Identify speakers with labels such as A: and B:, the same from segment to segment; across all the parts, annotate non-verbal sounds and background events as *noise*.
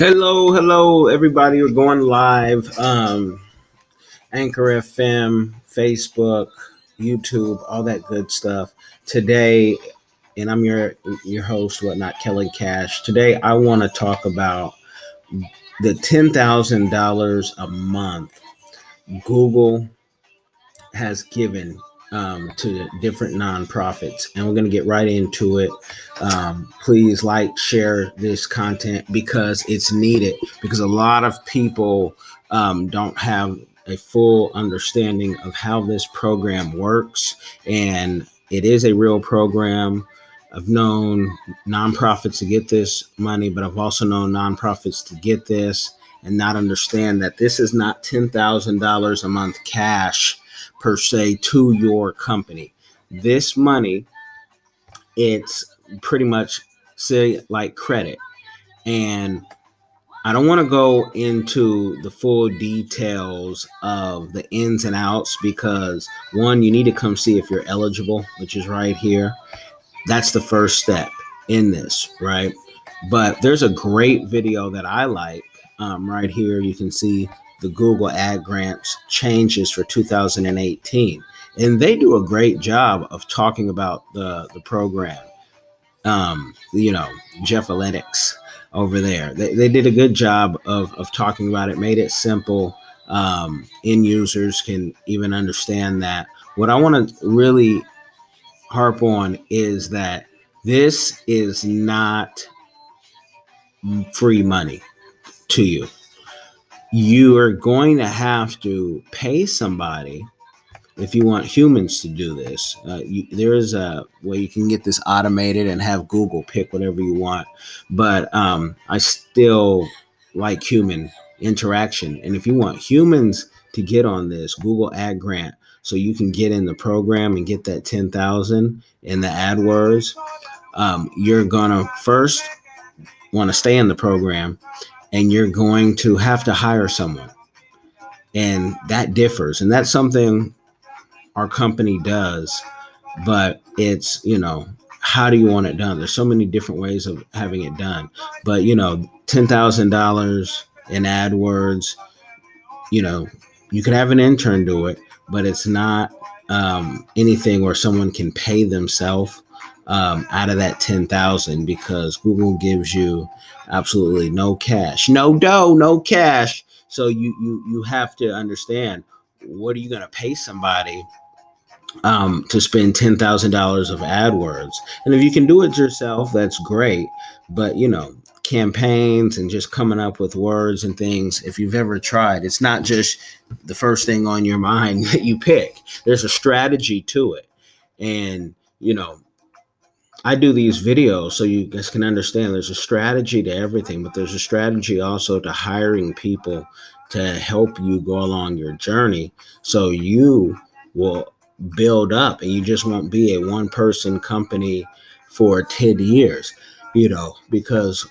A: Hello, hello, everybody. We're going live. Um, Anchor FM, Facebook, YouTube, all that good stuff. Today, and I'm your your host, whatnot, Kelly Cash. Today, I want to talk about the ten thousand dollars a month Google has given um, to different nonprofits, and we're going to get right into it. Um, please like, share this content because it's needed. Because a lot of people um, don't have a full understanding of how this program works, and it is a real program. I've known nonprofits to get this money, but I've also known nonprofits to get this and not understand that this is not $10,000 a month cash per se to your company. This money, it's pretty much say like credit. And I don't want to go into the full details of the ins and outs because one, you need to come see if you're eligible, which is right here. That's the first step in this, right? But there's a great video that I like um, right here. You can see the Google Ad Grants changes for 2018. And they do a great job of talking about the, the program. Um, you know, Jeff Athletics over there. They, they did a good job of, of talking about it, made it simple. Um, end users can even understand that. What I want to really harp on is that this is not free money to you you are going to have to pay somebody if you want humans to do this. Uh, you, there is a way you can get this automated and have Google pick whatever you want, but um, I still like human interaction. And if you want humans to get on this Google Ad Grant, so you can get in the program and get that ten thousand in the AdWords, um, you're gonna first want to stay in the program and you're going to have to hire someone. And that differs. And that's something our company does, but it's, you know, how do you want it done? There's so many different ways of having it done. But, you know, $10,000 in AdWords, you know, you could have an intern do it, but it's not um, anything where someone can pay themselves um, out of that 10,000 because Google gives you absolutely no cash, no dough, no cash. So you you you have to understand what are you going to pay somebody um, to spend ten thousand dollars of AdWords, and if you can do it yourself, that's great. But you know, campaigns and just coming up with words and things. If you've ever tried, it's not just the first thing on your *laughs* mind that you pick. There's a strategy to it, and you know I do these videos so you guys can understand there's a strategy to everything, but there's a strategy also to hiring people to help you go along your journey. So you will build up and you just won't be a one person company for 10 years, you know, because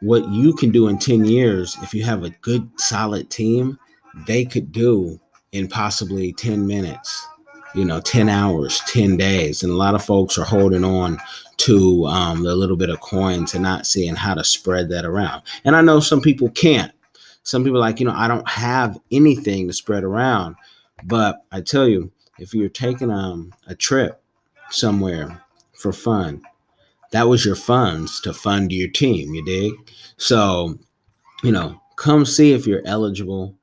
A: what you can do in 10 years, if you have a good solid team, they could do in possibly 10 minutes you know 10 hours 10 days. And a lot of folks are holding on to um, the little bit of coins and not seeing how to spread that around. And i know some people can't. Some people like you know i don't have anything to spread around. But i tell you if you're taking um, a trip somewhere for fun that was your funds to fund your team you dig? So you know come see if you're eligible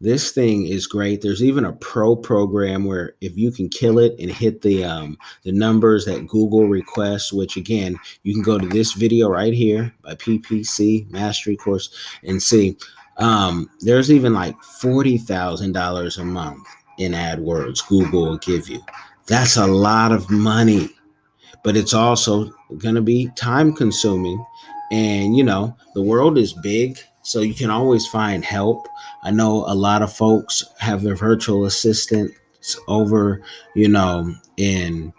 A: this thing is great. There's even a pro program where if you can kill it and hit the um, the numbers that Google requests, which again you can go to this video right here by PPC Mastery Course and see. Um, there's even like forty thousand dollars a month in AdWords Google will give you. That's a lot of money, but it's also going to be time consuming. And you know the world is big so you can always find help. I know a lot of folks have their virtual assistants over, you know, in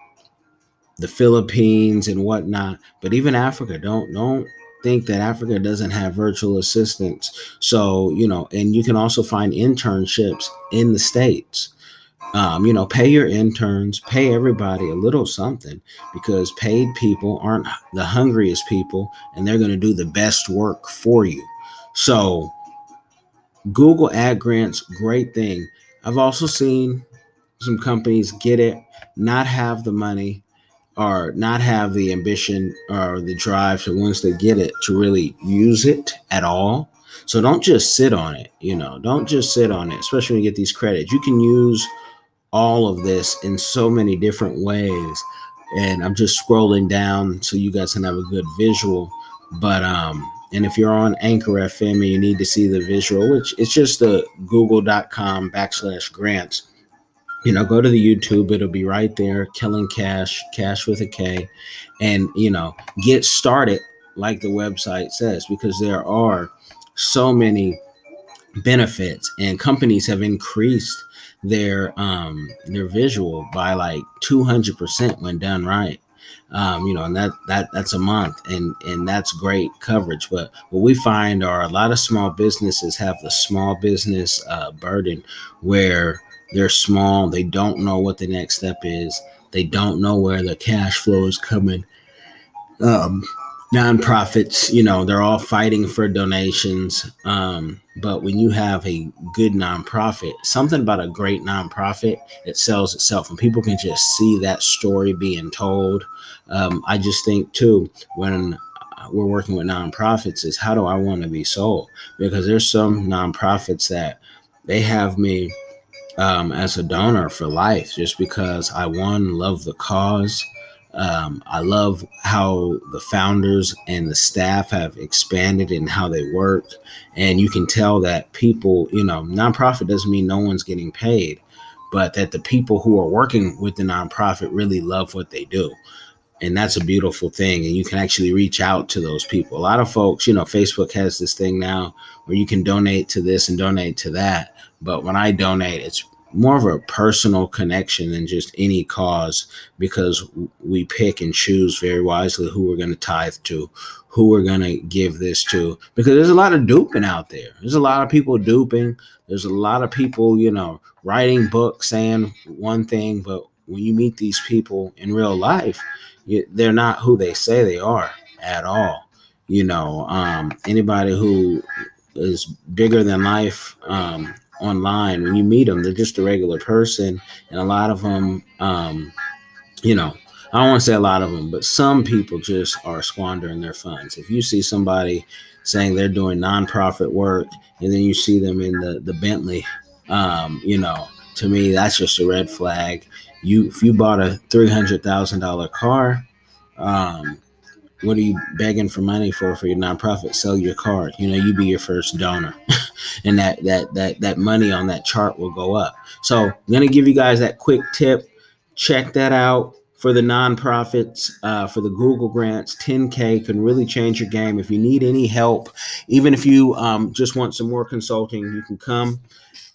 A: the Philippines and whatnot. But even Africa, don't don't think that Africa doesn't have virtual assistants. So, you know, and you can also find internships in the States. Um, you know, pay your interns, pay everybody a little something because paid people aren't the hungriest people and they're going to do the best work for you. So Google ad grants, great thing. I've also seen some companies get it, not have the money or not have the ambition or the drive to once they get it to really use it at all. So don't just sit on it, you know, don't just sit on it, especially when you get these credits. You can use all of this in so many different ways. And I'm just scrolling down so you guys can have a good visual. But um, and if you're on Anchor FM and you need to see the visual, which it's just the google.com backslash grants, you know, go to the YouTube, it'll be right there, Killing Cash, Cash with a K, and you know, get started like the website says, because there are so many benefits and companies have increased their um their visual by like 200% when done right um, you know, and that that that's a month, and and that's great coverage. But what we find are a lot of small businesses have the small business uh, burden, where they're small, they don't know what the next step is, they don't know where the cash flow is coming. Um, nonprofits, you know, they're all fighting for donations. Um, but when you have a good nonprofit, something about a great nonprofit, it sells itself, and people can just see that story being told. Um, I just think too, when we're working with nonprofits, is how do I want to be sold? Because there's some nonprofits that they have me um, as a donor for life, just because I one love the cause. Um, I love how the founders and the staff have expanded and how they work. And you can tell that people, you know, nonprofit doesn't mean no one's getting paid, but that the people who are working with the nonprofit really love what they do. And that's a beautiful thing. And you can actually reach out to those people. A lot of folks, you know, Facebook has this thing now where you can donate to this and donate to that. But when I donate, it's more of a personal connection than just any cause because we pick and choose very wisely who we're going to tithe to, who we're going to give this to. Because there's a lot of duping out there. There's a lot of people duping. There's a lot of people, you know, writing books saying one thing, but when you meet these people in real life, you, they're not who they say they are at all. You know, um, anybody who is bigger than life um, online when you meet them they're just a regular person and a lot of them um, you know i don't want to say a lot of them but some people just are squandering their funds. If you see somebody saying they're doing nonprofit work and then you see them in the the bentley um, you know to me that's just a red flag. You if you bought a $300000 car um, what are you begging for money for for your nonprofit? Sell your card. You know you be your first donor. *laughs* And that that that that money on that chart will go up. So i'm going to give you guys that quick tip. Check that out for the nonprofits uh, for the google grants. 10k can really change your game. If you need any help even if you um, just want some more consulting you can come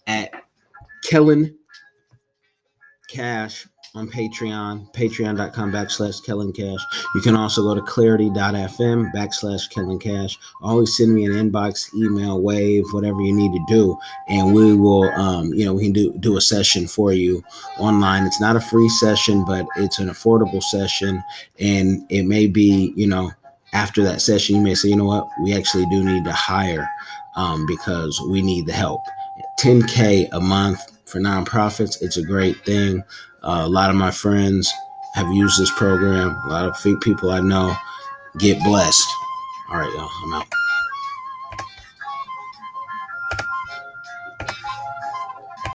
A: at kellen cash on Patreon, patreon.com backslash Kellen Cash. You can also go to clarity.fm backslash Kellen Cash. Always send me an inbox, email, wave, whatever you need to do. And we will, um, you know, we can do, do a session for you online. It's not a free session, but it's an affordable session. And it may be, you know, after that session, you may say, you know what, we actually do need to hire um, because we need the help. 10K a month for nonprofits, it's a great thing. Uh, a lot of my friends have used this program. A lot of people I know get blessed. All right, y'all, I'm out.